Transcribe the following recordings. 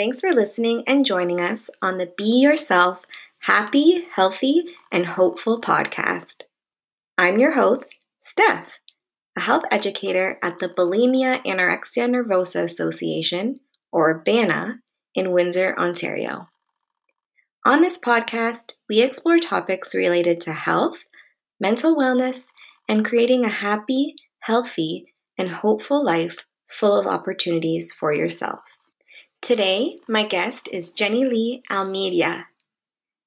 Thanks for listening and joining us on the Be Yourself Happy, Healthy, and Hopeful podcast. I'm your host, Steph, a health educator at the Bulimia Anorexia Nervosa Association, or BANA, in Windsor, Ontario. On this podcast, we explore topics related to health, mental wellness, and creating a happy, healthy, and hopeful life full of opportunities for yourself. Today, my guest is Jenny Lee Almeida.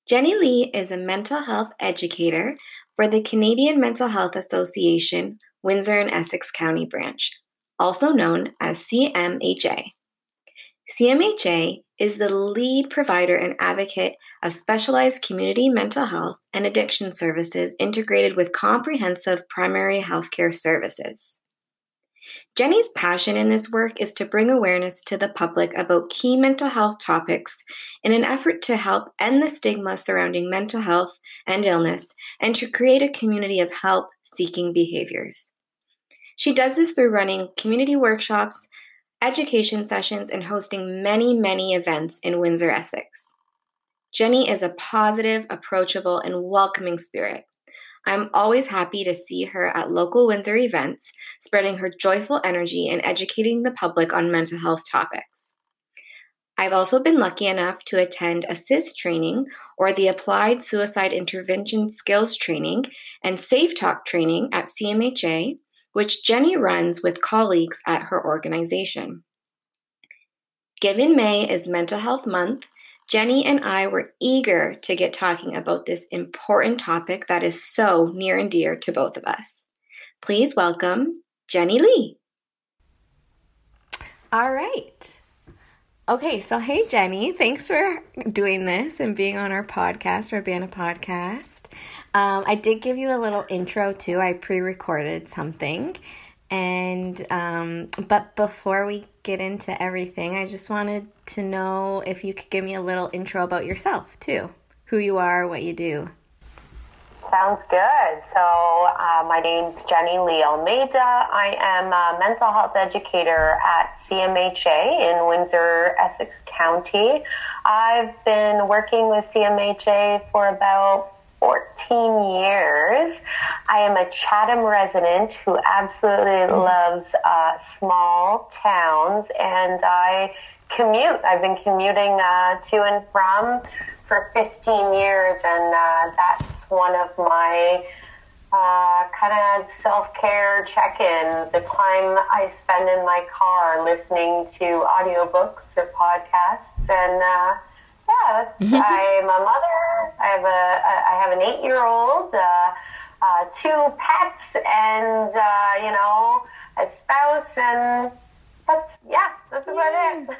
Jenny Lee is a mental health educator for the Canadian Mental Health Association, Windsor and Essex County branch, also known as CMHA. CMHA is the lead provider and advocate of specialized community mental health and addiction services integrated with comprehensive primary healthcare services. Jenny's passion in this work is to bring awareness to the public about key mental health topics in an effort to help end the stigma surrounding mental health and illness and to create a community of help seeking behaviors. She does this through running community workshops, education sessions, and hosting many, many events in Windsor, Essex. Jenny is a positive, approachable, and welcoming spirit. I'm always happy to see her at local Windsor events, spreading her joyful energy and educating the public on mental health topics. I've also been lucky enough to attend ASSIST training or the Applied Suicide Intervention Skills training and Safe Talk training at CMHA, which Jenny runs with colleagues at her organization. Given May is Mental Health Month, Jenny and I were eager to get talking about this important topic that is so near and dear to both of us. Please welcome Jenny Lee. All right. Okay, so hey Jenny, thanks for doing this and being on our podcast, our BANA podcast. Um, I did give you a little intro too. I pre-recorded something, and um, but before we get into everything, I just wanted to know if you could give me a little intro about yourself too, who you are, what you do. Sounds good. So, uh, my name's Jenny Lee Almeida. I am a mental health educator at CMHA in Windsor, Essex County. I've been working with CMHA for about 14 years. I am a Chatham resident who absolutely mm-hmm. loves uh, small towns, and I commute. I've been commuting uh, to and from for 15 years, and uh, that's one of my uh, kind of self care check in. The time I spend in my car listening to audiobooks or podcasts, and uh, yeah, mm-hmm. I'm a mother. I have a, I have an eight year old, uh, uh, two pets, and uh, you know a spouse, and that's yeah, that's about yeah. it.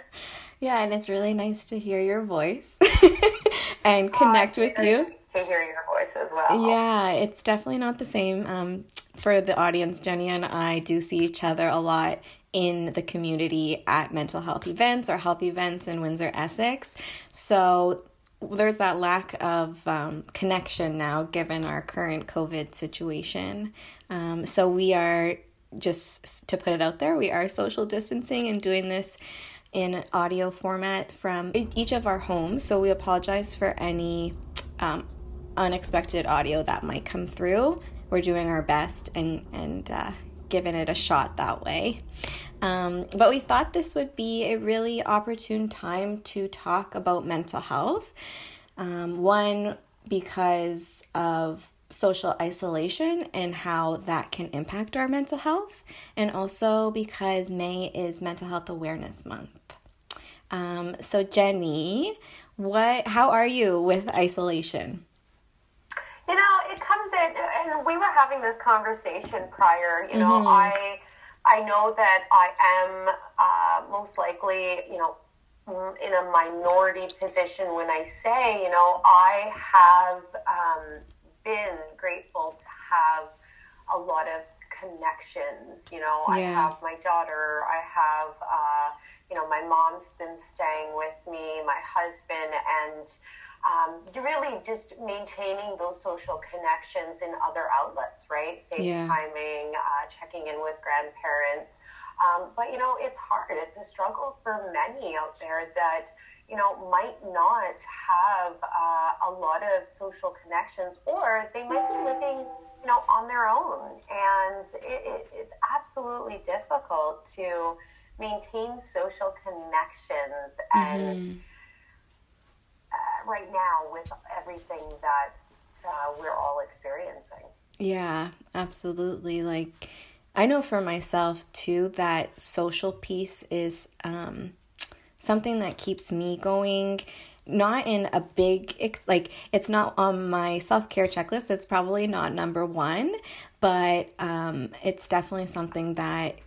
Yeah, and it's really nice to hear your voice and oh, connect with you. To hear your voice as well. Yeah, it's definitely not the same. Um, for the audience, Jenny and I do see each other a lot in the community at mental health events or health events in Windsor, Essex. So there's that lack of um, connection now given our current COVID situation. Um, so we are just to put it out there, we are social distancing and doing this in audio format from each of our homes. So we apologize for any um, unexpected audio that might come through. We're doing our best and and uh, giving it a shot that way. Um, but we thought this would be a really opportune time to talk about mental health. Um, one, because of social isolation and how that can impact our mental health, and also because May is Mental Health Awareness Month. Um, so, Jenny, what? How are you with isolation? You know, it comes in, and we were having this conversation prior. You know, mm-hmm. I I know that I am uh, most likely, you know, in a minority position when I say, you know, I have um, been grateful to have a lot of connections. You know, yeah. I have my daughter, I have, uh, you know, my mom's been staying with me, my husband, and um, really just maintaining those social connections in other outlets, right? FaceTiming, yeah. uh, checking in with grandparents. Um, but you know, it's hard. It's a struggle for many out there that you know might not have uh, a lot of social connections, or they might be living you know on their own, and it, it, it's absolutely difficult to maintain social connections and. Mm-hmm. Right now, with everything that uh, we're all experiencing. Yeah, absolutely. Like, I know for myself too that social piece is um, something that keeps me going. Not in a big, like, it's not on my self care checklist. It's probably not number one, but um, it's definitely something that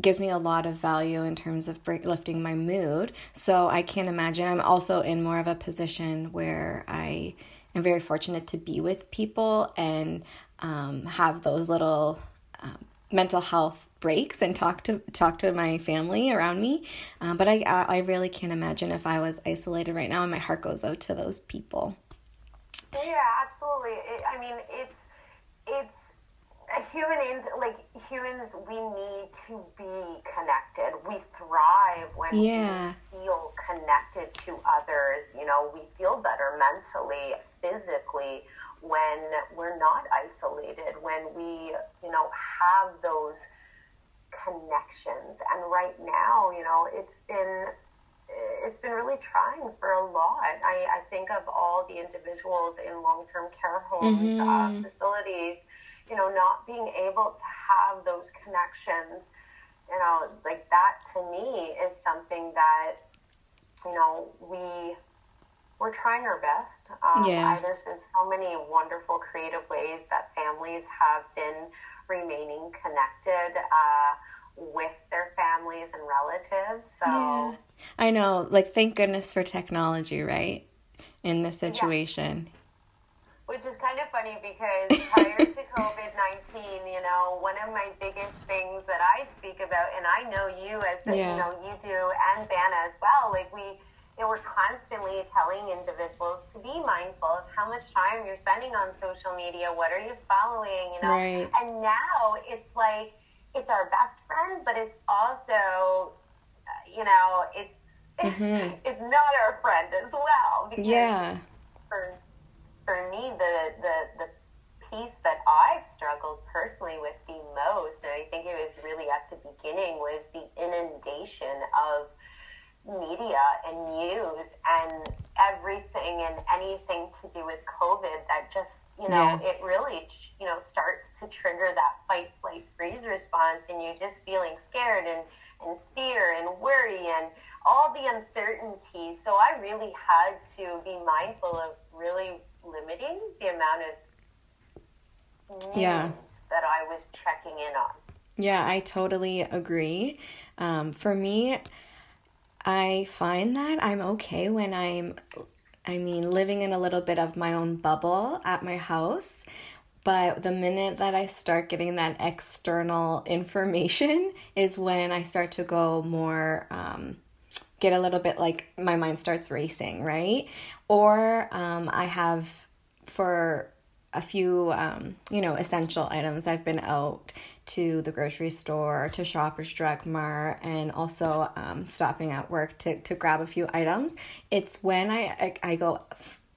gives me a lot of value in terms of break, lifting my mood. So I can't imagine. I'm also in more of a position where I am very fortunate to be with people and um, have those little um, mental health breaks and talk to talk to my family around me. Um, but I I really can't imagine if I was isolated right now, and my heart goes out to those people. Yeah, absolutely. It, I mean, it's it's humans like humans. We need to be connected. We thrive when yeah. we feel connected to others. You know, we feel better mentally, physically when we're not isolated, when we, you know, have those connections. And right now, you know, it's been it's been really trying for a lot. I, I think of all the individuals in long term care homes, mm-hmm. uh, facilities, you know, not being able to have those connections. You know, like that to me is something that, you know, we we're trying our best. Um, yeah. I, there's been so many wonderful creative ways that families have been remaining connected uh, with their families and relatives. So yeah. I know, like, thank goodness for technology, right? In this situation. Yeah. Which is kind of funny because prior to COVID 19, you know, one of my biggest things that I speak about, and I know you as, the, yeah. you know, you do, and BANA as well, like, we, you know, we're constantly telling individuals to be mindful of how much time you're spending on social media. What are you following? You know, right. and now it's like it's our best friend, but it's also, you know, it's mm-hmm. it's not our friend as well. Because yeah. For for me, the the the piece that I've struggled personally with the most, and I think it was really at the beginning, was the inundation of media and news and everything and anything to do with COVID that just, you know, yes. it really, you know, starts to trigger that fight, flight, freeze response and you're just feeling scared and, and fear and worry and all the uncertainty. So I really had to be mindful of really limiting the amount of news yeah. that I was checking in on. Yeah, I totally agree. Um, for me, I find that I'm okay when I'm, I mean, living in a little bit of my own bubble at my house. But the minute that I start getting that external information is when I start to go more, um, get a little bit like my mind starts racing, right? Or um, I have for a few, um, you know, essential items. I've been out to the grocery store, to Shoppers Drug Mart, and also um, stopping at work to, to grab a few items. It's when I, I, I go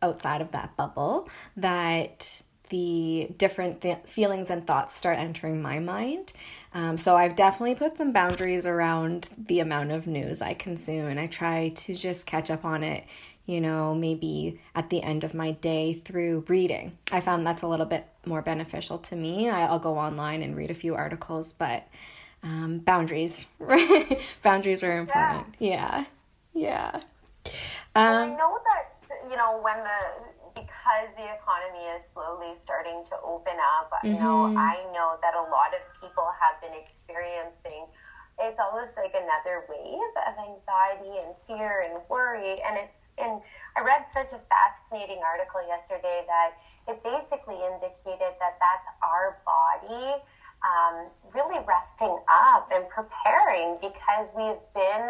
outside of that bubble that the different th- feelings and thoughts start entering my mind. Um, so I've definitely put some boundaries around the amount of news I consume, and I try to just catch up on it you know, maybe at the end of my day through reading. I found that's a little bit more beneficial to me. I'll go online and read a few articles, but um, boundaries, right? boundaries are important. Yeah, yeah. yeah. Um, I know that you know when the because the economy is slowly starting to open up. Mm-hmm. You know, mm-hmm. I know that a lot of people have been experiencing it's almost like another wave of anxiety and fear and worry. And it's and I read such a fascinating article yesterday that it basically indicated that that's our body um, really resting up and preparing because we've been,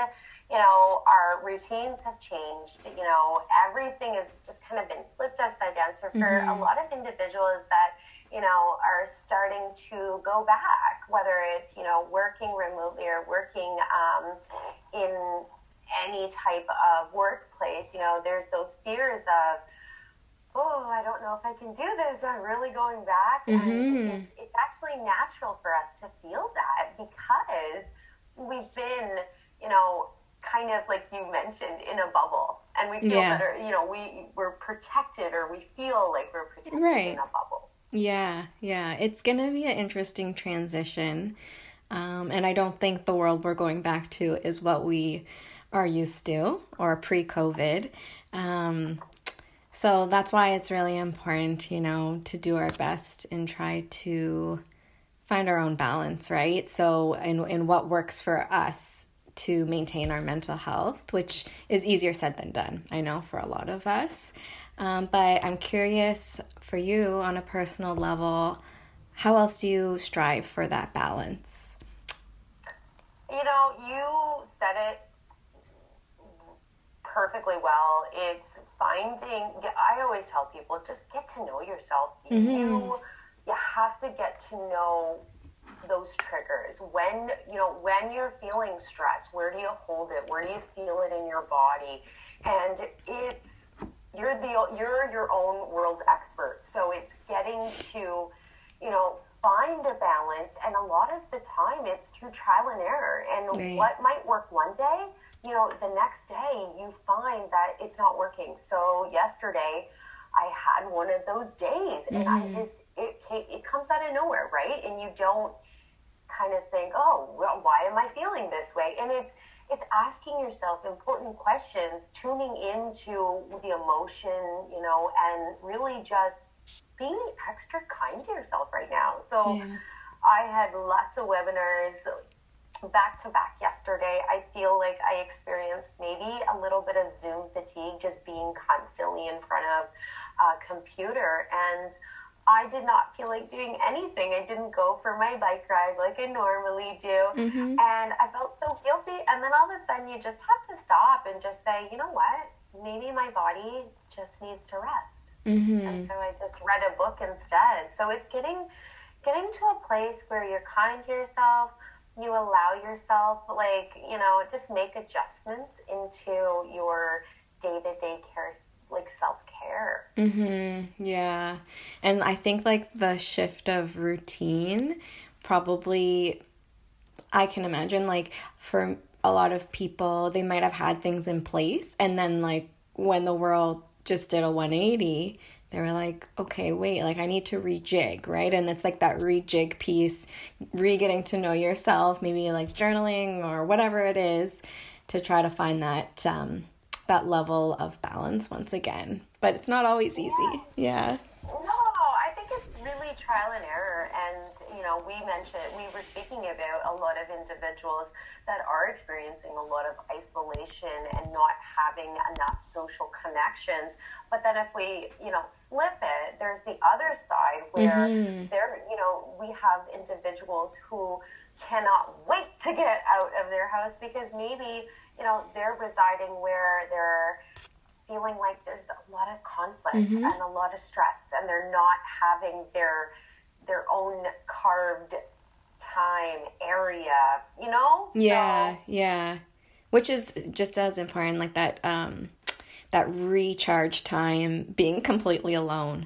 you know, our routines have changed. You know, everything has just kind of been flipped upside down. So for mm-hmm. a lot of individuals that you know, are starting to go back, whether it's, you know, working remotely or working um, in any type of workplace, you know, there's those fears of, oh, I don't know if I can do this. I'm really going back. Mm-hmm. And it's, it's actually natural for us to feel that because we've been, you know, kind of like you mentioned in a bubble and we feel yeah. better, you know, we, we're protected or we feel like we're protected right. in a bubble. Yeah, yeah. It's going to be an interesting transition. Um, and I don't think the world we're going back to is what we are used to or pre COVID. Um, so that's why it's really important, you know, to do our best and try to find our own balance, right? So, in, in what works for us to maintain our mental health, which is easier said than done, I know, for a lot of us. Um, but I'm curious for you on a personal level, how else do you strive for that balance? You know, you said it perfectly well. It's finding. I always tell people just get to know yourself. Mm-hmm. You you have to get to know those triggers when you know when you're feeling stress where do you hold it where do you feel it in your body and it's you're the you're your own world expert so it's getting to you know find a balance and a lot of the time it's through trial and error and right. what might work one day you know, the next day you find that it's not working. So yesterday, I had one of those days, and mm-hmm. I just it it comes out of nowhere, right? And you don't kind of think, oh, well, why am I feeling this way? And it's it's asking yourself important questions, tuning into the emotion, you know, and really just being extra kind to yourself right now. So. Yeah. I had lots of webinars, back to back yesterday. I feel like I experienced maybe a little bit of Zoom fatigue just being constantly in front of a computer. And I did not feel like doing anything. I didn't go for my bike ride like I normally do. Mm-hmm. And I felt so guilty. And then all of a sudden, you just have to stop and just say, you know what? Maybe my body just needs to rest. Mm-hmm. And so I just read a book instead. So it's getting getting to a place where you're kind to yourself, you allow yourself like you know just make adjustments into your day-to-day care like self-care. Mhm yeah. And i think like the shift of routine probably i can imagine like for a lot of people they might have had things in place and then like when the world just did a 180 they were like, okay, wait, like I need to rejig, right? And it's like that rejig piece, re getting to know yourself, maybe like journaling or whatever it is to try to find that um, that level of balance once again. But it's not always easy. Yeah. yeah. No, I think it's really trial and error. Know, we mentioned, we were speaking about a lot of individuals that are experiencing a lot of isolation and not having enough social connections. But then if we, you know, flip it, there's the other side where mm-hmm. there, you know, we have individuals who cannot wait to get out of their house because maybe, you know, they're residing where they're feeling like there's a lot of conflict mm-hmm. and a lot of stress and they're not having their their own carved time area, you know? Yeah, so, yeah. Which is just as important, like that um that recharge time, being completely alone.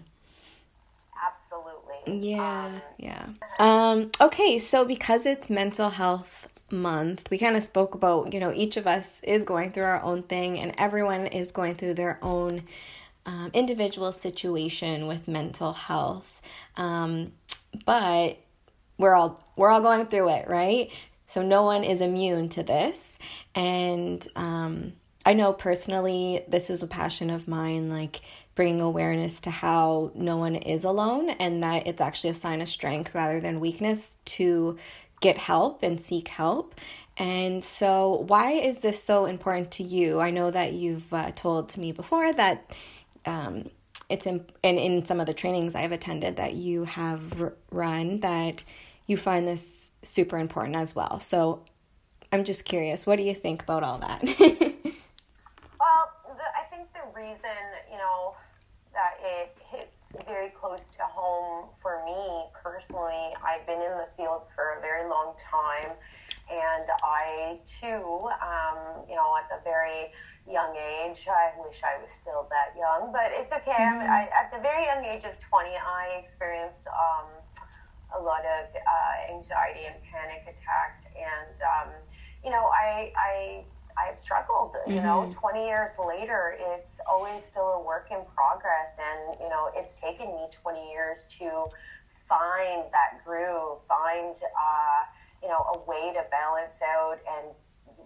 Absolutely. Yeah, um, yeah. Um, okay, so because it's mental health month, we kind of spoke about, you know, each of us is going through our own thing and everyone is going through their own um, individual situation with mental health. Um, but we're all we're all going through it, right? So no one is immune to this. And um, I know personally, this is a passion of mine, like bringing awareness to how no one is alone and that it's actually a sign of strength rather than weakness to get help and seek help. And so, why is this so important to you? I know that you've uh, told to me before that um, it's in, and in some of the trainings I've attended that you have r- run that you find this super important as well. So I'm just curious, what do you think about all that? well, the, I think the reason, you know, that it very close to home for me personally. I've been in the field for a very long time, and I too, um, you know, at the very young age, I wish I was still that young, but it's okay. Mm-hmm. I, at the very young age of 20, I experienced um, a lot of uh, anxiety and panic attacks, and um, you know, I, I I've struggled. Mm-hmm. You know, mm-hmm. 20 years later, it's always still a work in progress. And, you know, it's taken me 20 years to find that groove, find, uh, you know, a way to balance out and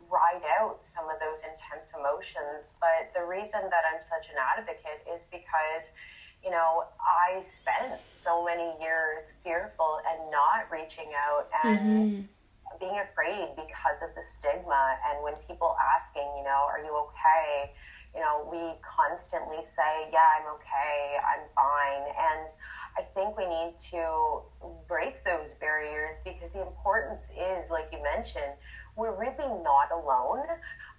ride out some of those intense emotions. But the reason that I'm such an advocate is because, you know, I spent so many years fearful and not reaching out and. Mm-hmm being afraid because of the stigma. And when people asking you know are you okay? You know we constantly say yeah i'm okay. I'm fine. And i think we need to break those barriers because the importance is like you mentioned we're really not alone.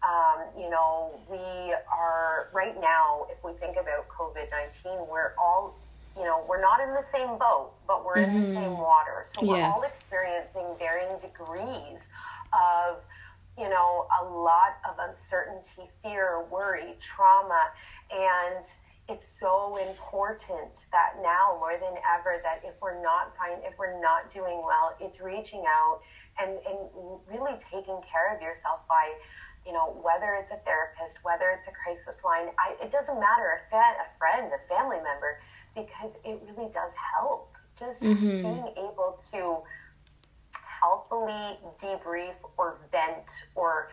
Um, you know, we are right now, if we think about COVID 19, we're all you know, we're not in the same boat, but we're mm-hmm. in the mm-hmm. same water. So we're yes. all experiencing varying degrees of, you know, a lot of uncertainty, fear, worry, trauma. And it's so important that now more than ever that if we're not fine, if we're not doing well, it's reaching out and, and really taking care of yourself by, you know, whether it's a therapist, whether it's a crisis line, I, it doesn't matter, a, fan, a friend, a family member, because it really does help. Just mm-hmm. being able to healthily debrief or vent or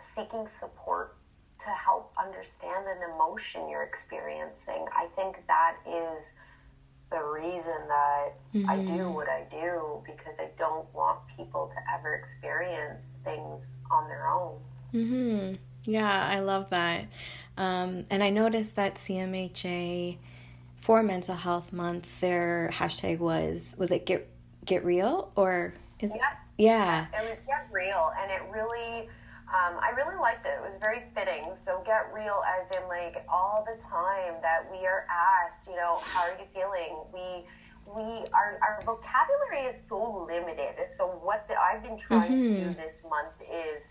seeking support to help understand an emotion you're experiencing. I think that is the reason that mm-hmm. I do mm-hmm. what I do because I don't want people to ever experience things on their own. Mm-hmm. Yeah, I love that. Um, and I noticed that CMHA for Mental Health Month, their hashtag was was it get get real or is yeah. yeah it was get real and it really um, I really liked it. It was very fitting. So get real as in like all the time that we are asked, you know, how are you feeling? We we our, our vocabulary is so limited. So what the, I've been trying mm-hmm. to do mm-hmm. this month is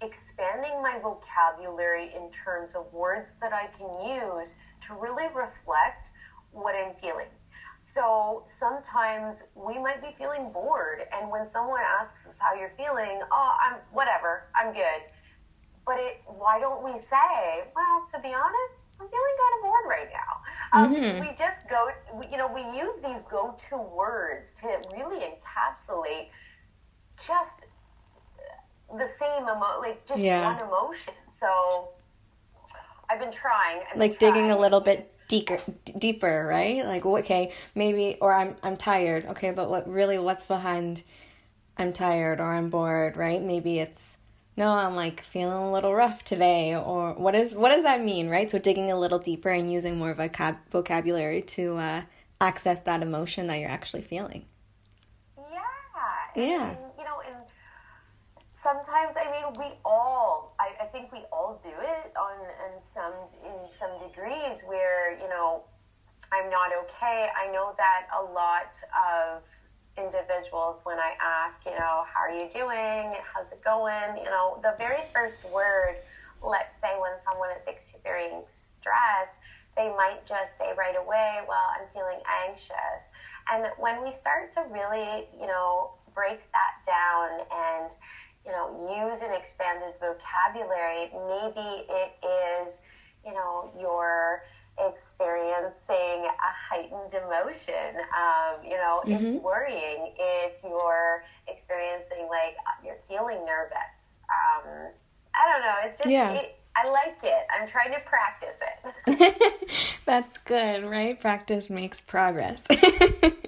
expanding my vocabulary in terms of words that I can use to really reflect what I'm feeling. So sometimes we might be feeling bored, and when someone asks us how you're feeling, oh, I'm whatever, I'm good. But it, why don't we say, well, to be honest, I'm feeling kind of bored right now. Um, mm-hmm. We just go, we, you know, we use these go-to words to really encapsulate just the same emo, like just yeah. one emotion. So I've been trying. I've like been digging a little bit deeper, deeper, right? Like okay, maybe or I'm I'm tired. Okay, but what really what's behind I'm tired or I'm bored, right? Maybe it's no, I'm like feeling a little rough today or what is what does that mean, right? So digging a little deeper and using more of vocab- vocabulary to uh, access that emotion that you're actually feeling. Yeah. Yeah. And, you know, and sometimes I mean we all I, I think we all do it on in some in some degrees where you know I'm not okay. I know that a lot of individuals when I ask, you know, how are you doing? How's it going? You know, the very first word, let's say when someone is experiencing stress, they might just say right away, well, I'm feeling anxious. And when we start to really, you know, break that down and you know, use an expanded vocabulary. Maybe it is, you know, you're experiencing a heightened emotion. Um, you know, mm-hmm. it's worrying. It's you're experiencing like you're feeling nervous. Um, I don't know. It's just. Yeah. It, I like it. I'm trying to practice it. That's good, right? Practice makes progress.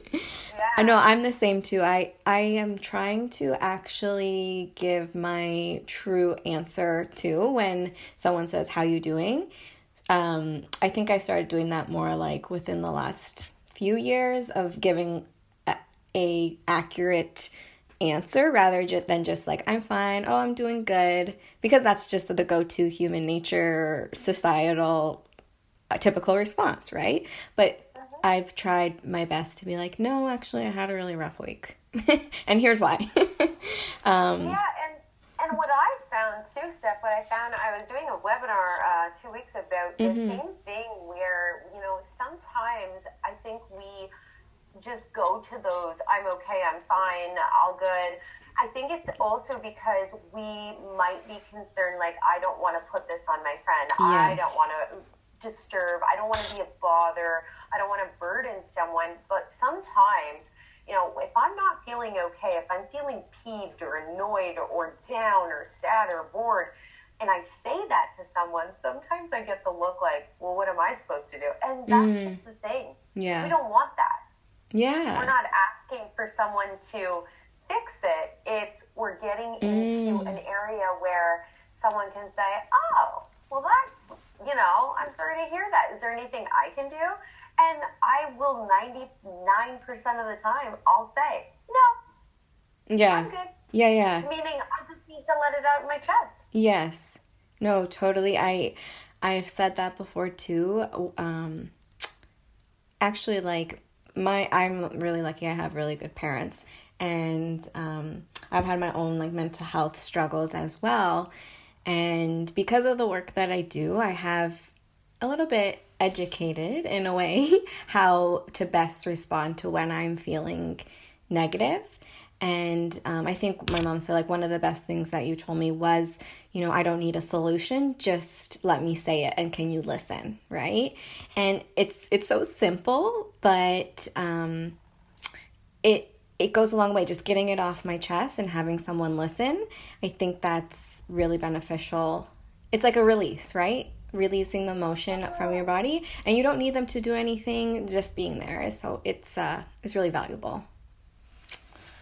I know I'm the same too. I I am trying to actually give my true answer to when someone says how you doing. Um, I think I started doing that more like within the last few years of giving a, a accurate answer rather than just like I'm fine, oh I'm doing good because that's just the go-to human nature societal typical response, right? But I've tried my best to be like, no, actually, I had a really rough week, and here's why. um, yeah, and and what I found too, Steph, what I found, I was doing a webinar uh, two weeks about the mm-hmm. same thing where you know sometimes I think we just go to those. I'm okay. I'm fine. All good. I think it's also because we might be concerned, like, I don't want to put this on my friend. Yes. I don't want to disturb. I don't want to be a bother. I don't want to burden someone. But sometimes, you know, if I'm not feeling okay, if I'm feeling peeved or annoyed or down or sad or bored, and I say that to someone, sometimes I get the look like, well, what am I supposed to do? And that's mm. just the thing. Yeah. We don't want that. Yeah. We're not asking for someone to fix it. It's we're getting into mm. an area where someone can say, oh, well, that, you know, I'm sorry to hear that. Is there anything I can do? And I will 99% of the time, I'll say, no. Yeah. I'm good. Yeah, yeah. Meaning I just need to let it out of my chest. Yes. No, totally. I I've said that before too. Um actually like my I'm really lucky I have really good parents and um I've had my own like mental health struggles as well. And because of the work that I do, I have a little bit educated in a way how to best respond to when I'm feeling negative. And um, I think my mom said, like, one of the best things that you told me was, you know, I don't need a solution, just let me say it and can you listen, right? And it's it's so simple, but um, it it goes a long way just getting it off my chest and having someone listen. I think that's really beneficial. It's like a release, right? Releasing the motion from your body and you don't need them to do anything just being there so it's uh it's really valuable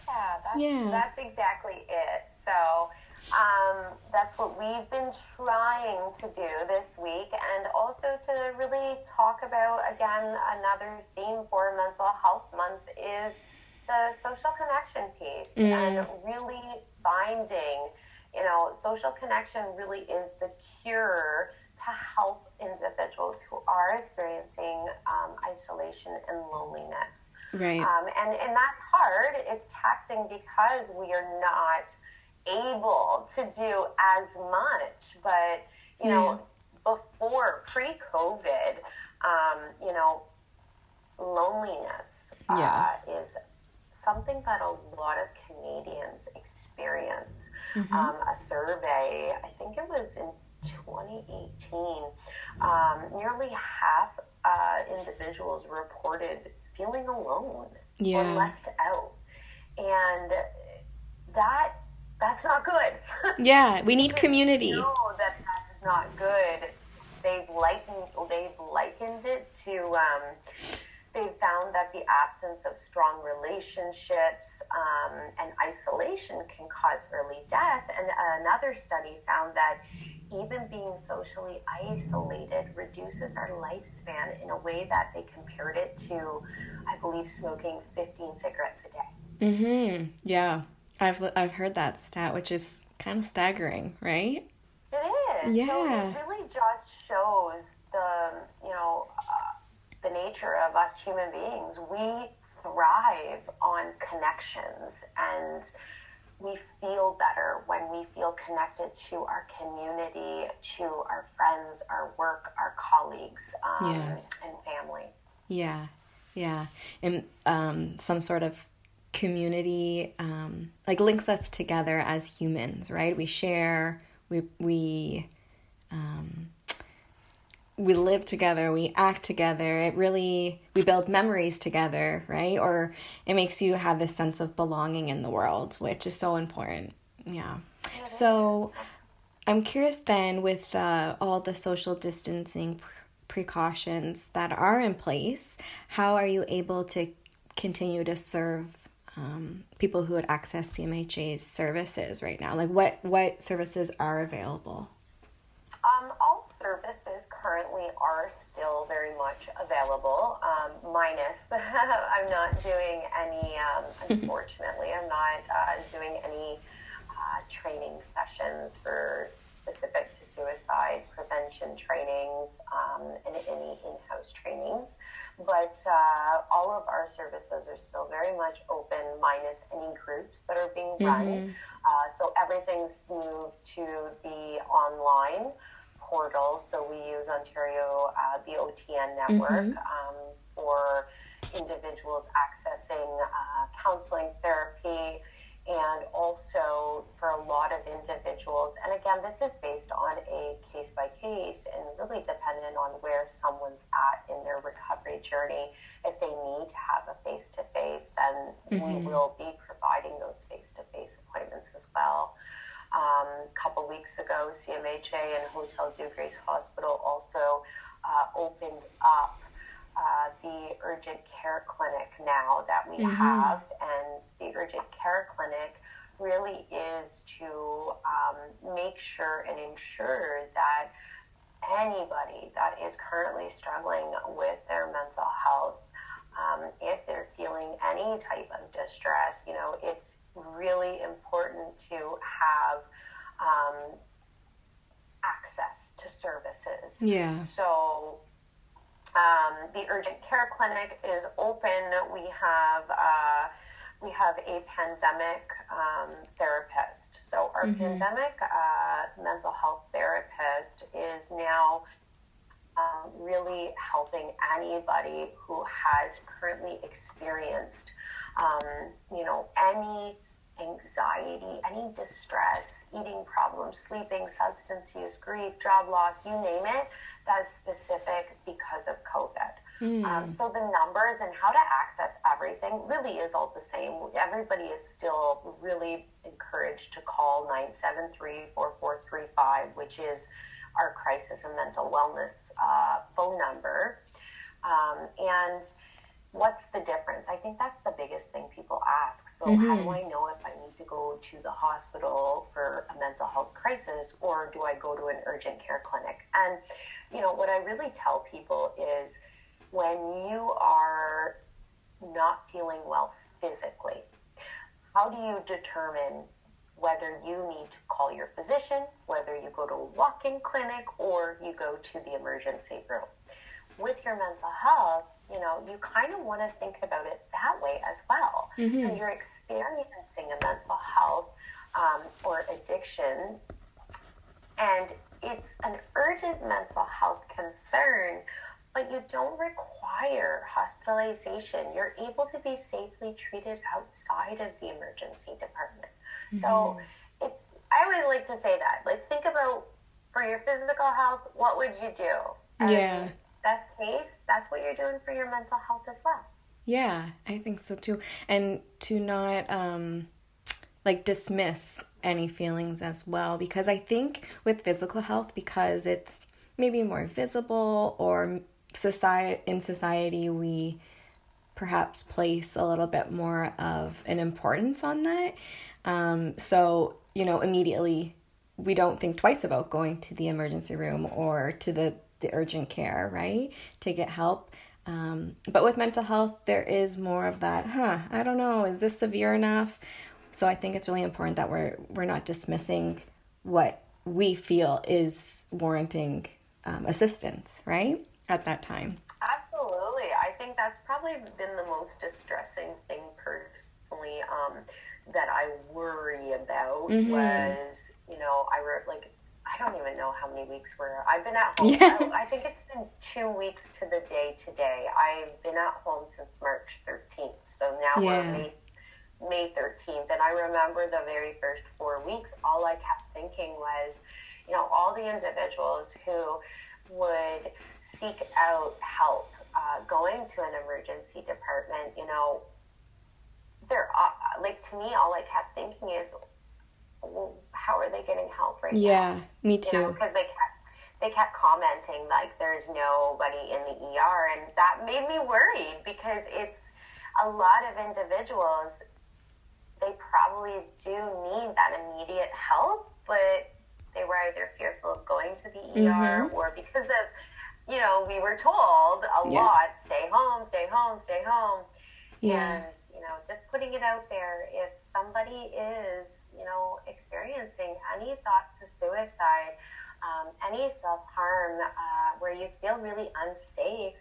yeah that's, yeah. that's exactly it so um, that's what we've been trying to do this week and also to really talk about again another theme for mental health month is the social connection piece mm. and really finding you know social connection really is the cure to help individuals who are experiencing um, isolation and loneliness. Right. Um, and, and that's hard. It's taxing because we are not able to do as much. But, you know, before pre COVID, um, you know, loneliness yeah. uh, is something that a lot of Canadians experience. Mm-hmm. Um, a survey, I think it was in 2018, um, nearly half uh, individuals reported feeling alone yeah. or left out, and that that's not good. yeah, we need community. Know that that is not good. They've likened they've likened it to. Um, they found that the absence of strong relationships um, and isolation can cause early death. And another study found that even being socially isolated reduces our lifespan in a way that they compared it to, I believe, smoking 15 cigarettes a day. Mm-hmm. Yeah. I've, I've heard that stat, which is kind of staggering, right? It is. Yeah. So it really just shows the, you know, uh, the nature of us human beings. We thrive on connections and we feel better when we feel connected to our community, to our friends, our work, our colleagues, um, yes. and family. Yeah, yeah, and um, some sort of community um, like links us together as humans, right? We share, we we um, we live together, we act together. It really, we build memories together, right? Or it makes you have this sense of belonging in the world, which is so important. Yeah. So I'm curious then with uh, all the social distancing precautions that are in place, how are you able to continue to serve um, people who would access CMHA's services right now? Like what, what services are available? Um, all services currently are still very much available, um, minus I'm not doing any, um, unfortunately, I'm not uh, doing any uh, training sessions for specific to suicide prevention trainings um, and any in-house trainings. But uh, all of our services are still very much open, minus any groups that are being run. Mm-hmm. Uh, so everything's moved to the online portal. So we use Ontario, uh, the OTN network, mm-hmm. um, for individuals accessing uh, counseling therapy and also for a lot of individuals. And again, this is based on a case by case and really dependent on where someone's at in their recovery journey. If they need to have a face to face, then mm-hmm. we will be providing those face to face appointments as well. Um, a couple weeks ago, CMHA and Hotel Dieu Grace Hospital also uh, opened up uh, the urgent care clinic now that we mm-hmm. have, and the urgent care clinic really is to um, make sure and ensure that anybody that is currently struggling with their mental health, um, if they're feeling any type of distress, you know, it's really important to have um, access to services. Yeah. So um, the urgent care clinic is open. We have uh, we have a pandemic um, therapist. So our mm-hmm. pandemic uh, mental health therapist is now um, really helping anybody who has currently experienced, um, you know, any anxiety, any distress, eating problems, sleeping, substance use, grief, job loss, you name it, that's specific because of COVID. Mm. Um, so the numbers and how to access everything really is all the same. Everybody is still really encouraged to call 973 4435, which is our crisis and mental wellness uh, phone number. Um, and what's the difference? I think that's the biggest thing people ask. So, mm-hmm. how do I know if I need to go to the hospital for a mental health crisis or do I go to an urgent care clinic? And, you know, what I really tell people is when you are not feeling well physically, how do you determine whether you need to call your physician, whether you go to a walk in clinic, or you go to the emergency room? With your mental health, you know, you kind of want to think about it that way as well. Mm-hmm. So you're experiencing a mental health um, or addiction, and it's an urgent mental health concern, but you don't require hospitalization. You're able to be safely treated outside of the emergency department. Mm-hmm. So it's, I always like to say that, like, think about for your physical health, what would you do? And yeah best case, that's what you're doing for your mental health as well. Yeah, I think so too. And to not um like dismiss any feelings as well because I think with physical health because it's maybe more visible or society in society we perhaps place a little bit more of an importance on that. Um, so, you know, immediately we don't think twice about going to the emergency room or to the the urgent care, right? To get help. Um, but with mental health, there is more of that, huh? I don't know, is this severe enough? So I think it's really important that we're we're not dismissing what we feel is warranting um, assistance, right? At that time. Think that's probably been the most distressing thing personally um, that I worry about mm-hmm. was, you know, I wrote like I don't even know how many weeks we're. I've been at home. Yeah. I, I, think it's been two weeks to the day today. I've been at home since March 13th, so now yeah. we're May, May 13th, and I remember the very first four weeks. All I kept thinking was, you know, all the individuals who would seek out help uh, going to an emergency department. You know, they're uh, like to me. All I kept thinking is well, how are they getting help right yeah, now? me too. Because they kept, they kept commenting like there's nobody in the ER, and that made me worried because it's a lot of individuals. They probably do need that immediate help, but they were either fearful of going to the ER mm-hmm. or because of, you know, we were told a yeah. lot stay home, stay home, stay home. Yeah. And, you know, just putting it out there if somebody is you know, experiencing any thoughts of suicide, um, any self harm uh, where you feel really unsafe,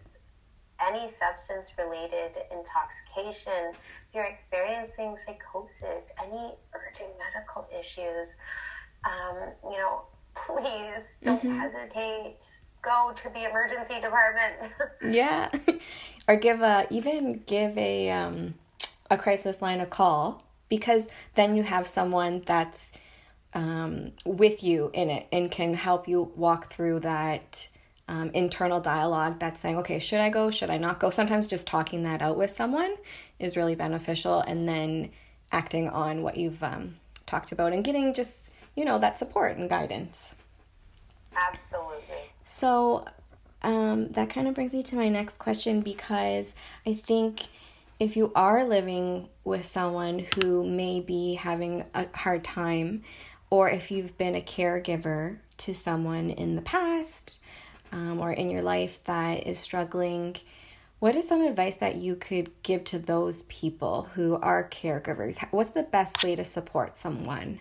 any substance related intoxication, if you're experiencing psychosis, any urgent medical issues, um, you know, please don't mm-hmm. hesitate. Go to the emergency department. yeah, or give a even give a um, a crisis line a call because then you have someone that's um, with you in it and can help you walk through that um, internal dialogue that's saying, okay, should I go? Should I not go? Sometimes just talking that out with someone is really beneficial and then acting on what you've um, talked about and getting just, you know, that support and guidance. Absolutely. So um, that kind of brings me to my next question because I think if you are living with someone who may be having a hard time, or if you've been a caregiver to someone in the past um, or in your life that is struggling, what is some advice that you could give to those people who are caregivers? What's the best way to support someone?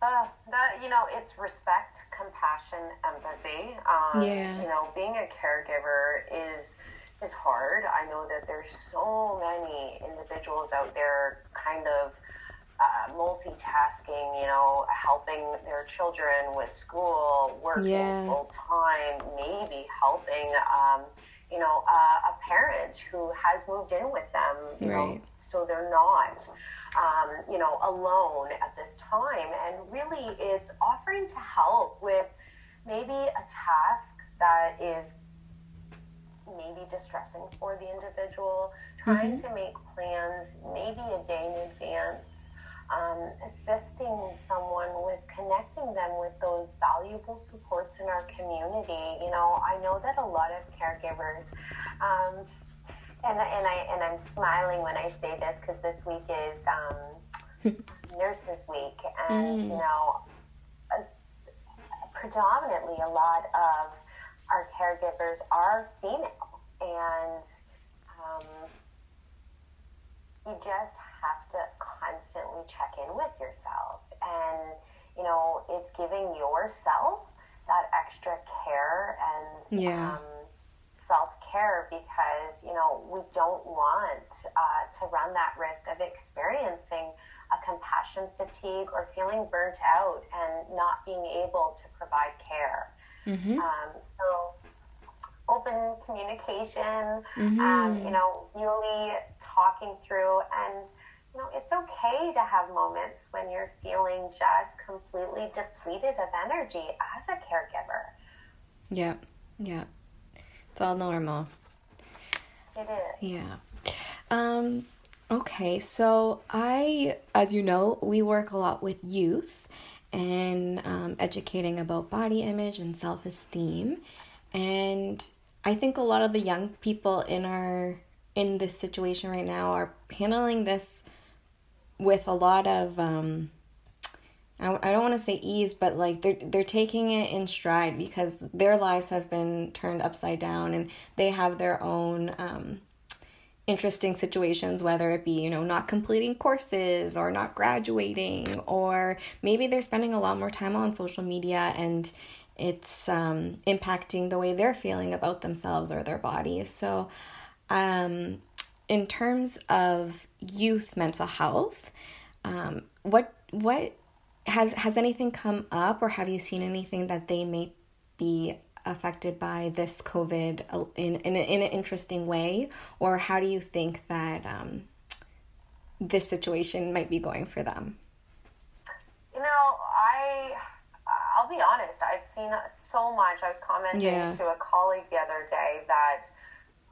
Uh, that you know, it's respect, compassion, empathy. Um, yeah. You know, being a caregiver is is hard. I know that there's so many individuals out there, kind of uh, multitasking, you know, helping their children with school, working yeah. full time, maybe helping, um, you know, uh, a parent who has moved in with them, you right. know, so they're not, um, you know, alone at this time. And really, it's offering to help with maybe a task that is maybe distressing for the individual, trying mm-hmm. to make plans maybe a day in advance um, assisting someone with connecting them with those valuable supports in our community. You know, I know that a lot of caregivers, um, and, and, I, and I'm smiling when I say this because this week is um, Nurses Week, and, mm. you know, uh, predominantly a lot of our caregivers are female, and um, you just constantly check in with yourself. And, you know, it's giving yourself that extra care and yeah. um, self care because, you know, we don't want uh, to run that risk of experiencing a compassion fatigue or feeling burnt out and not being able to provide care. Mm-hmm. Um, so, open communication, mm-hmm. um, you know, really talking through and you know, it's okay to have moments when you're feeling just completely depleted of energy as a caregiver. Yeah, yeah. It's all normal. It is. Yeah. Um, okay, so I, as you know, we work a lot with youth and um, educating about body image and self esteem. And I think a lot of the young people in our in this situation right now are handling this with a lot of um I, I don't want to say ease, but like they're they're taking it in stride because their lives have been turned upside down and they have their own um, interesting situations, whether it be you know not completing courses or not graduating, or maybe they're spending a lot more time on social media and it's um, impacting the way they're feeling about themselves or their bodies. So um, in terms of youth mental health, um, what what has has anything come up, or have you seen anything that they may be affected by this COVID in in, a, in an interesting way, or how do you think that um, this situation might be going for them? You know, I I'll be honest. I've seen so much. I was commenting yeah. to a colleague the other day that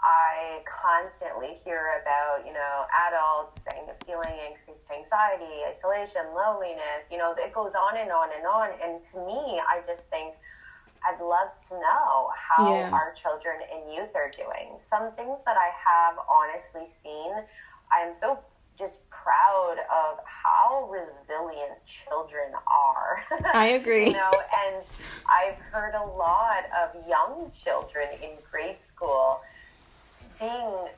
I constantly hear about, you know, adults saying feeling increased anxiety, isolation, loneliness, you know, it goes on and on and on. And to me, I just think I'd love to know how yeah. our children and youth are doing. Some things that I have honestly seen, I'm so just proud of how resilient children are. I agree. you know, and I've heard a lot of young children in grade school being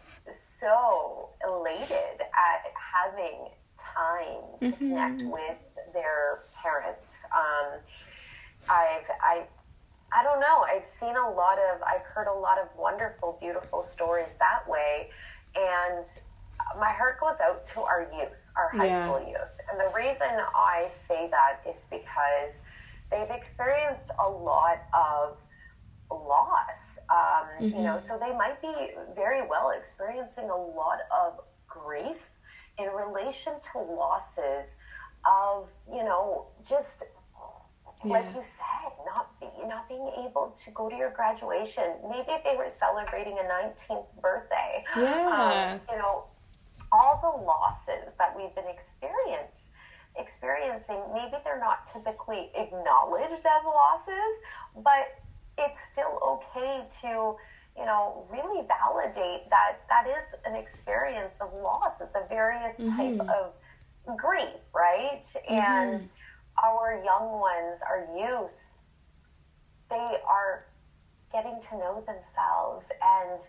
so elated at having time to mm-hmm. connect with their parents. Um, I've I I don't know. I've seen a lot of I've heard a lot of wonderful, beautiful stories that way, and my heart goes out to our youth, our high yeah. school youth. And the reason I say that is because they've experienced a lot of loss. Um, mm-hmm. You know, so they might be very well experiencing a lot of grief in relation to losses of, you know, just yeah. like you said, not be, not being able to go to your graduation. Maybe they were celebrating a 19th birthday. Yeah. Um, you know, all the losses that we've been experience, experiencing, maybe they're not typically acknowledged as losses, but it's still okay to you know, really validate that that is an experience of loss. It's a various type mm-hmm. of grief, right? Mm-hmm. And our young ones, our youth, they are getting to know themselves, and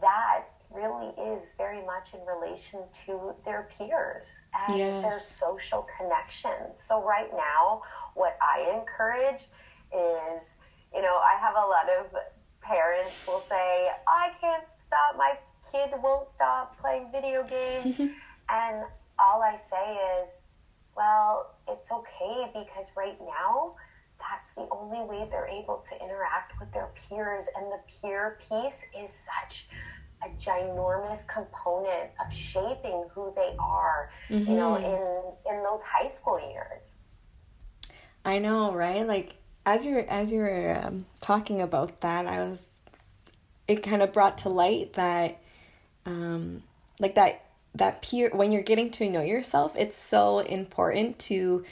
that really is very much in relation to their peers and yes. their social connections. So, right now, what I encourage is, you know, I have a lot of parents will say, I can't stop, my kid won't stop playing video games. and all I say is, well, it's okay because right now, that's the only way they're able to interact with their peers. And the peer piece is such a ginormous component of shaping who they are, mm-hmm. you know, mm-hmm. in in those high school years. I know, right? Like as you're as you were um, talking about that, I was it kind of brought to light that um like that that peer when you're getting to know yourself, it's so important to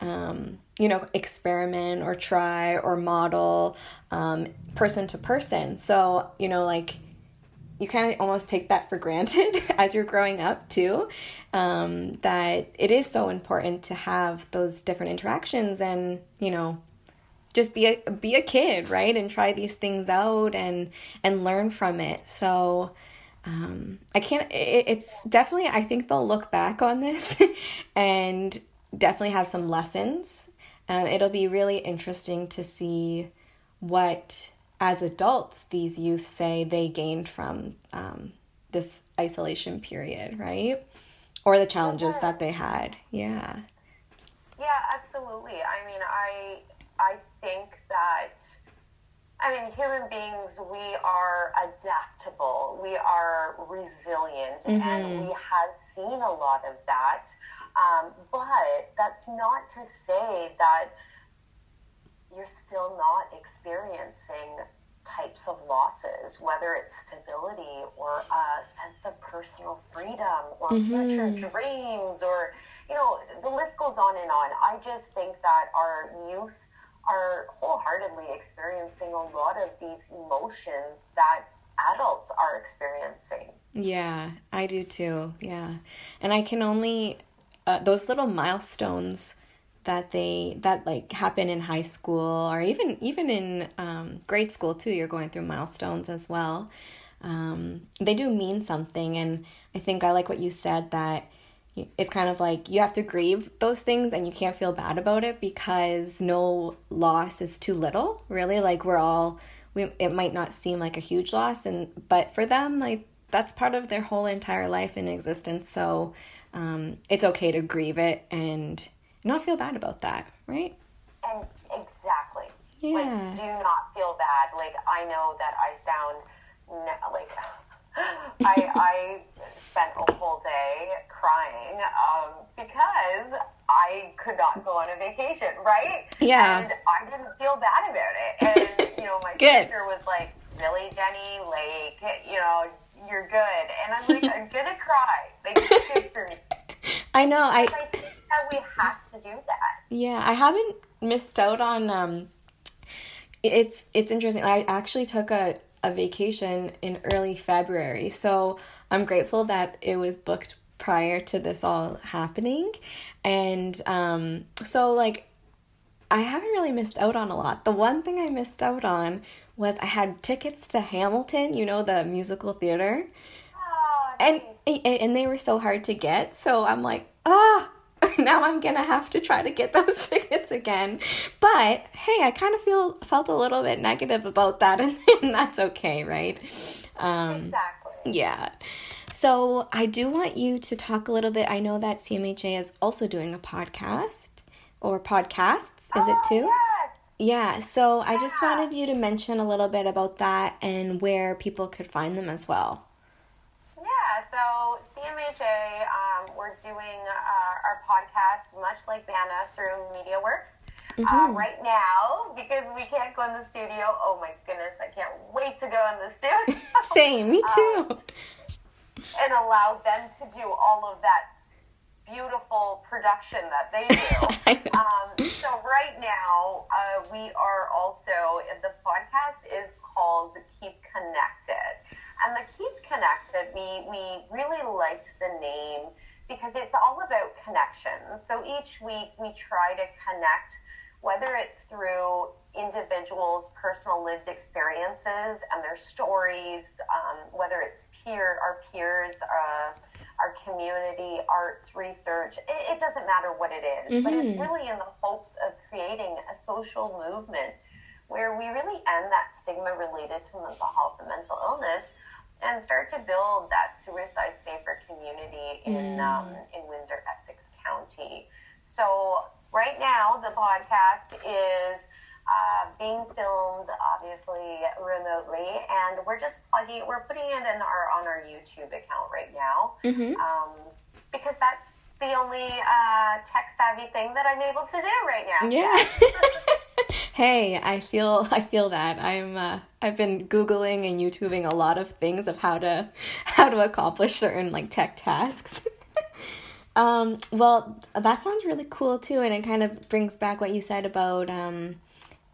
um, you know, experiment or try or model um, person to person. So, you know, like you kind of almost take that for granted as you're growing up too um, that it is so important to have those different interactions and you know just be a be a kid right and try these things out and and learn from it so um, i can't it, it's definitely i think they'll look back on this and definitely have some lessons um, it'll be really interesting to see what as adults, these youth say they gained from um, this isolation period, right? Or the challenges that they had. Yeah. Yeah, absolutely. I mean, I I think that I mean, human beings, we are adaptable, we are resilient, mm-hmm. and we have seen a lot of that. Um, but that's not to say that you're still not experiencing types of losses, whether it's stability or a sense of personal freedom or mm-hmm. future dreams or, you know, the list goes on and on. I just think that our youth are wholeheartedly experiencing a lot of these emotions that adults are experiencing. Yeah, I do too. Yeah. And I can only, uh, those little milestones that they that like happen in high school or even even in um, grade school too you're going through milestones as well um, they do mean something and i think i like what you said that it's kind of like you have to grieve those things and you can't feel bad about it because no loss is too little really like we're all we it might not seem like a huge loss and but for them like that's part of their whole entire life and existence so um, it's okay to grieve it and not feel bad about that, right? And exactly. Yeah. Like, do not feel bad. Like, I know that I sound like I, I spent a whole day crying um, because I could not go on a vacation, right? Yeah. And I didn't feel bad about it. And, you know, my sister was like, really, Jenny? Like, you know, you're good. And I'm like, I'm going to cry. Like, it's good for me. I know. I, I think that we have to do that. Yeah, I haven't missed out on. Um, it's it's interesting. I actually took a a vacation in early February, so I'm grateful that it was booked prior to this all happening, and um, so like I haven't really missed out on a lot. The one thing I missed out on was I had tickets to Hamilton, you know, the musical theater. Oh, nice. And and they were so hard to get. So I'm like, ah, now I'm gonna have to try to get those tickets again. But hey, I kind of feel felt a little bit negative about that, and, and that's okay, right? Um, exactly. Yeah. So I do want you to talk a little bit. I know that CMHA is also doing a podcast or podcasts. Is oh, it too? Yeah. Yeah, so I just wanted you to mention a little bit about that and where people could find them as well. Yeah, so CMHA, um, we're doing uh, our podcast much like BANA through MediaWorks. Uh, mm-hmm. Right now, because we can't go in the studio. Oh my goodness, I can't wait to go in the studio. Same, me too. Um, and allow them to do all of that beautiful production that they do. um, so right now, uh, we are also the podcast is called Keep Connected, and the Keep Connected, we we really liked the name because it's all about connections. So each week we try to connect, whether it's through individuals' personal lived experiences and their stories, um, whether it's peer our peers. Uh, our community, arts, research. It, it doesn't matter what it is, mm-hmm. but it's mm-hmm. really in the hopes of creating a social movement where we really end that stigma related to mental health and mental illness and start to build that suicide safer community in mm. um, in Windsor Essex County. So right now the podcast is uh, being filmed obviously remotely, and we're just plugging. We're putting it in our on our YouTube account right now mm-hmm. um, because that's the only uh, tech savvy thing that I'm able to do right now. Yeah. hey, I feel I feel that I'm uh, I've been googling and YouTubing a lot of things of how to how to accomplish certain like tech tasks. um, well, that sounds really cool too, and it kind of brings back what you said about um,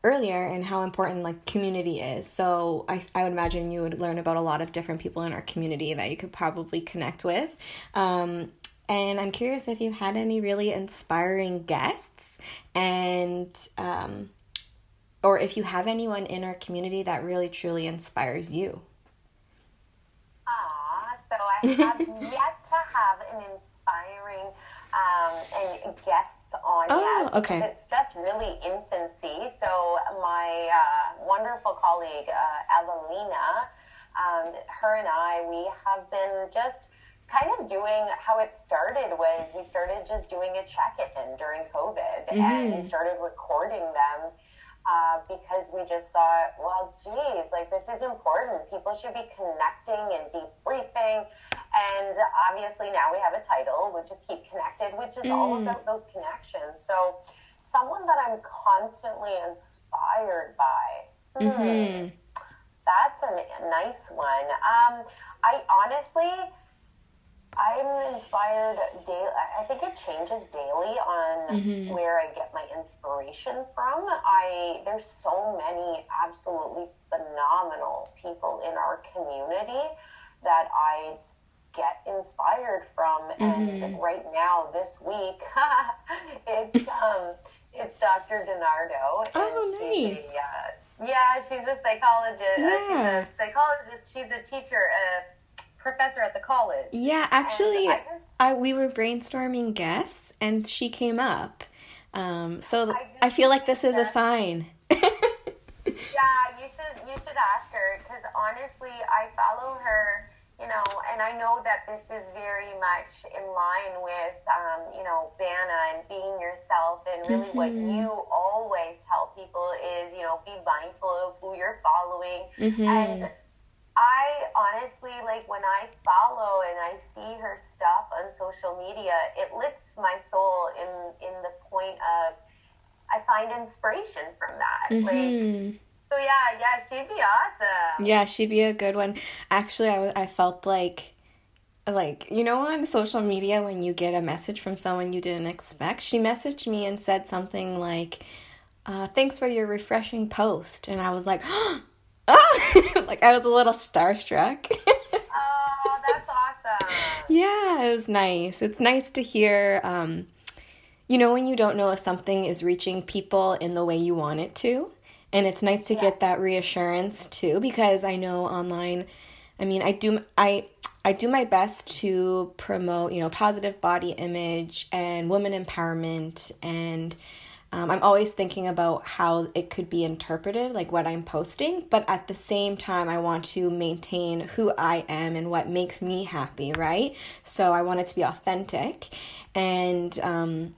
earlier and how important like community is. So I, I would imagine you would learn about a lot of different people in our community that you could probably connect with. Um, and I'm curious if you had any really inspiring guests and um, or if you have anyone in our community that really truly inspires you. Ah, so I have yet to have an inspiring um, and guests on oh, yet. Okay. It's just really infancy. So my uh, wonderful colleague uh, Evelina, um, her and I, we have been just kind of doing how it started was we started just doing a check-in during COVID mm-hmm. and we started recording them uh, because we just thought, well, geez, like this is important. People should be connecting and debriefing. And obviously now we have a title, which is Keep Connected, which is mm. all about those connections. So someone that I'm constantly inspired by. Hmm, mm-hmm. That's a nice one. Um, I honestly, I'm inspired daily. I think it changes daily on mm-hmm. where I get my inspiration from. I there's so many absolutely phenomenal people in our community that I get inspired from. Mm-hmm. And right now, this week, it's um, it's Dr. DiNardo. Oh, nice. A, uh, yeah, she's a psychologist. Yeah. Uh, she's a psychologist. She's a teacher. Uh, professor at the college. Yeah, actually, I, I, we were brainstorming guests, and she came up. Um, so I, I feel like this is a sign. yeah, you should you should ask her because honestly, I follow her. You know, and I know that this is very much in line with, um, you know, BANA and being yourself. And really, mm-hmm. what you always tell people is, you know, be mindful of who you're following. Mm-hmm. And I honestly like when I follow and I see her stuff on social media, it lifts my soul in in the point of I find inspiration from that. Mm-hmm. Like so yeah, yeah, she'd be awesome. Yeah, she'd be a good one. Actually, I, I felt like like you know on social media when you get a message from someone you didn't expect she messaged me and said something like uh, thanks for your refreshing post and i was like oh, like I was a little starstruck. oh, that's awesome. Yeah, it was nice. It's nice to hear um you know when you don't know if something is reaching people in the way you want it to. And it's nice to yes. get that reassurance too because I know online I mean, I do I I do my best to promote, you know, positive body image and woman empowerment and um, I'm always thinking about how it could be interpreted, like what I'm posting, but at the same time, I want to maintain who I am and what makes me happy, right? So I want it to be authentic. And, um,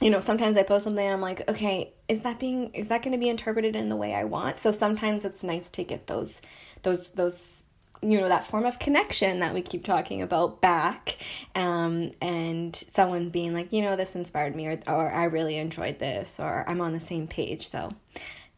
you know, sometimes I post something I'm like, okay, is that being is that going to be interpreted in the way I want? So sometimes it's nice to get those those those you know that form of connection that we keep talking about back um, and someone being like you know this inspired me or, or i really enjoyed this or i'm on the same page so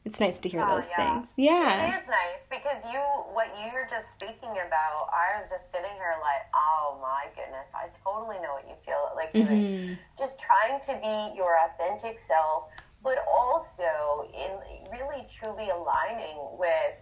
it's nice to hear oh, those yeah. things yeah it is nice because you what you're just speaking about i was just sitting here like oh my goodness i totally know what you feel like mm-hmm. just trying to be your authentic self but also in really truly aligning with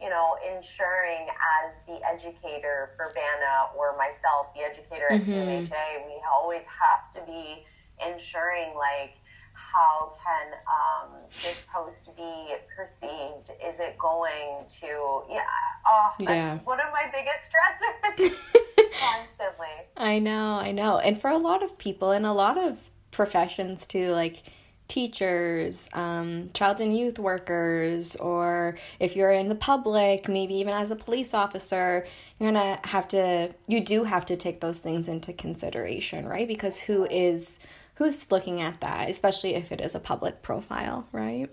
you know, ensuring as the educator for BANA or myself, the educator at mm-hmm. We always have to be ensuring like how can um, this post be perceived? Is it going to yeah? Oh, yeah. one of my biggest stressors constantly. I know, I know, and for a lot of people in a lot of professions too, like teachers, um, child and youth workers, or if you're in the public, maybe even as a police officer, you're gonna have to, you do have to take those things into consideration, right? Because who is, who's looking at that, especially if it is a public profile, right?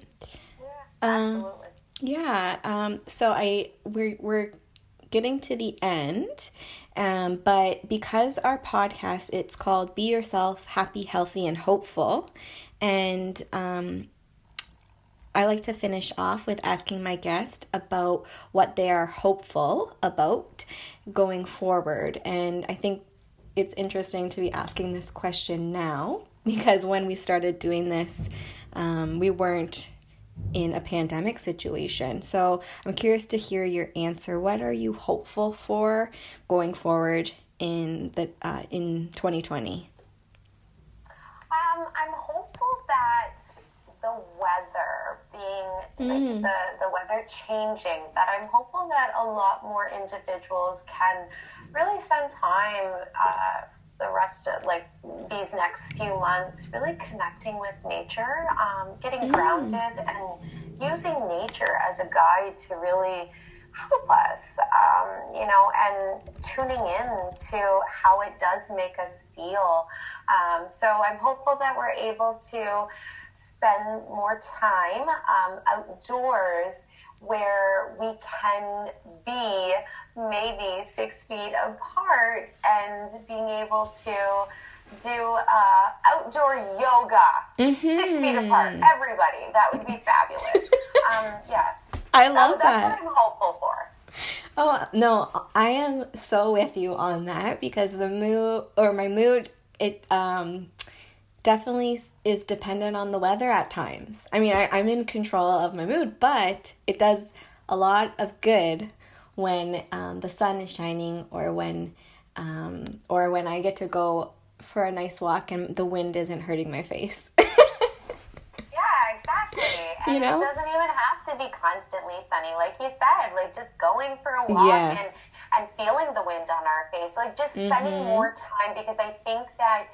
Yeah, absolutely. Um, yeah. Um, so I, we're, we're getting to the end. Um, but because our podcast, it's called Be Yourself, Happy, Healthy, and Hopeful. And um, I like to finish off with asking my guest about what they are hopeful about going forward. And I think it's interesting to be asking this question now because when we started doing this, um, we weren't in a pandemic situation. So I'm curious to hear your answer. What are you hopeful for going forward in the uh, in 2020? Um, I'm the weather being mm. like the, the weather changing that i'm hopeful that a lot more individuals can really spend time uh, the rest of like these next few months really connecting with nature um, getting mm. grounded and using nature as a guide to really help us um, you know and tuning in to how it does make us feel um, so i'm hopeful that we're able to spend more time um, outdoors where we can be maybe six feet apart and being able to do uh, outdoor yoga mm-hmm. six feet apart. Everybody, that would be fabulous. um, yeah, I love so that. That's what I'm hopeful for. Oh no, I am so with you on that because the mood or my mood it um definitely is dependent on the weather at times. I mean, I, I'm in control of my mood, but it does a lot of good when um, the sun is shining or when um, or when I get to go for a nice walk and the wind isn't hurting my face. And you know? it doesn't even have to be constantly sunny, like you said. Like just going for a walk yes. and and feeling the wind on our face, like just spending mm-hmm. more time because I think that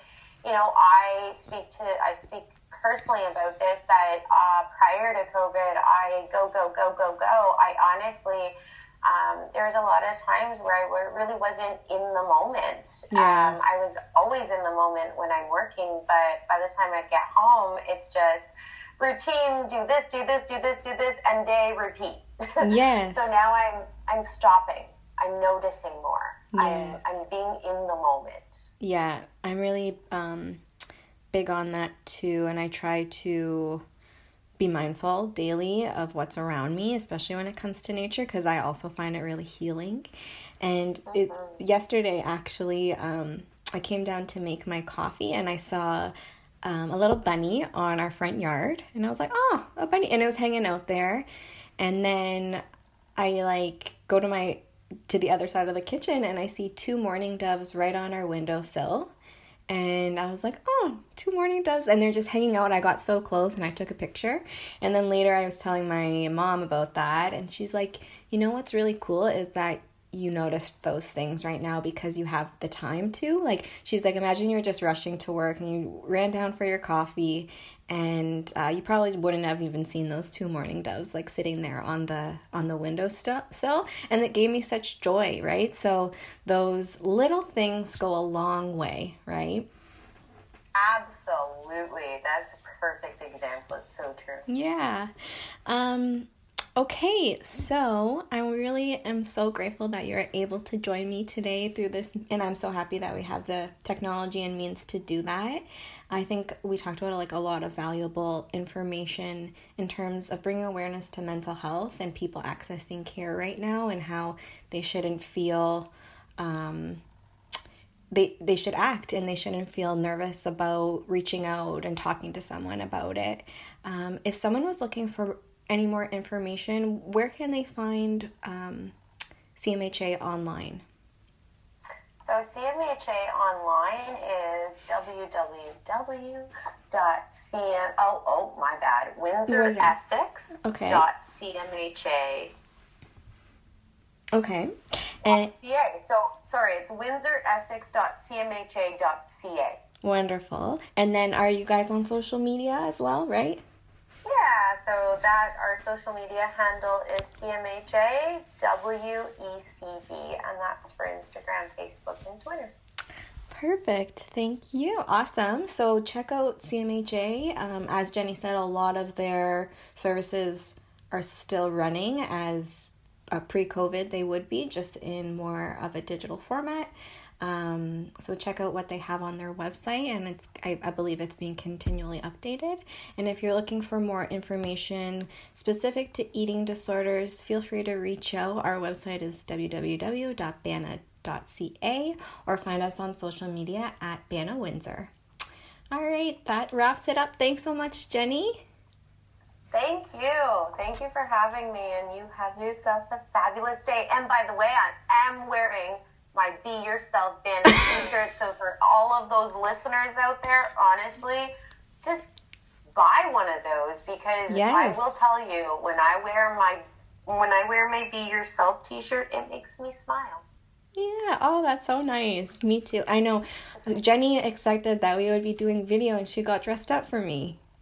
you know, I speak to, I speak personally about this that uh, prior to COVID, I go, go, go, go, go. I honestly, um, there's a lot of times where I really wasn't in the moment. Yeah. Um, I was always in the moment when I'm working, but by the time I get home, it's just routine, do this, do this, do this, do this, and day repeat. Yes. so now I'm, I'm stopping. I'm noticing more. Yes. I'm, I'm being in the moment. Yeah, I'm really um, big on that too. And I try to be mindful daily of what's around me, especially when it comes to nature, because I also find it really healing. And mm-hmm. it, yesterday, actually, um, I came down to make my coffee and I saw um, a little bunny on our front yard. And I was like, oh, a bunny. And it was hanging out there. And then I like go to my to the other side of the kitchen and I see two mourning doves right on our windowsill. And I was like, oh, two mourning doves. And they're just hanging out. I got so close and I took a picture. And then later I was telling my mom about that. And she's like, you know what's really cool is that you noticed those things right now because you have the time to. Like, she's like, imagine you're just rushing to work and you ran down for your coffee, and uh, you probably wouldn't have even seen those two mourning doves like sitting there on the on the windowsill, and it gave me such joy, right? So those little things go a long way, right? Absolutely, that's a perfect example. It's so true. Yeah. Um, Okay, so I really am so grateful that you're able to join me today through this, and I'm so happy that we have the technology and means to do that. I think we talked about like a lot of valuable information in terms of bringing awareness to mental health and people accessing care right now, and how they shouldn't feel. Um, they they should act and they shouldn't feel nervous about reaching out and talking to someone about it. Um, if someone was looking for any more information, where can they find um, CMHA online? So CMHA online is www.cm oh oh my bad Windsor Essex okay. dot CMHA. Okay. And yeah, so sorry, it's Windsor Essex dot CMHA dot CA. Wonderful. And then are you guys on social media as well, right? Yeah, so that our social media handle is CMHA WECB, and that's for Instagram, Facebook, and Twitter. Perfect. Thank you. Awesome. So check out CMHA. Um, as Jenny said, a lot of their services are still running as uh, pre COVID they would be, just in more of a digital format. Um, so check out what they have on their website, and it's I, I believe it's being continually updated. And if you're looking for more information specific to eating disorders, feel free to reach out. Our website is www.bana.ca or find us on social media at Bana Windsor. All right, that wraps it up. Thanks so much, Jenny. Thank you. Thank you for having me, and you have yourself a fabulous day. And by the way, I am wearing my Be Yourself band t-shirt. so for all of those listeners out there, honestly, just buy one of those because yes. I will tell you when I wear my when I wear my Be Yourself t-shirt, it makes me smile. Yeah. Oh, that's so nice. Me too. I know Jenny expected that we would be doing video and she got dressed up for me.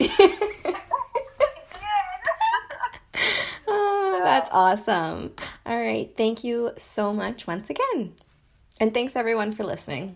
oh, that's awesome. All right. Thank you so much once again. And thanks everyone for listening.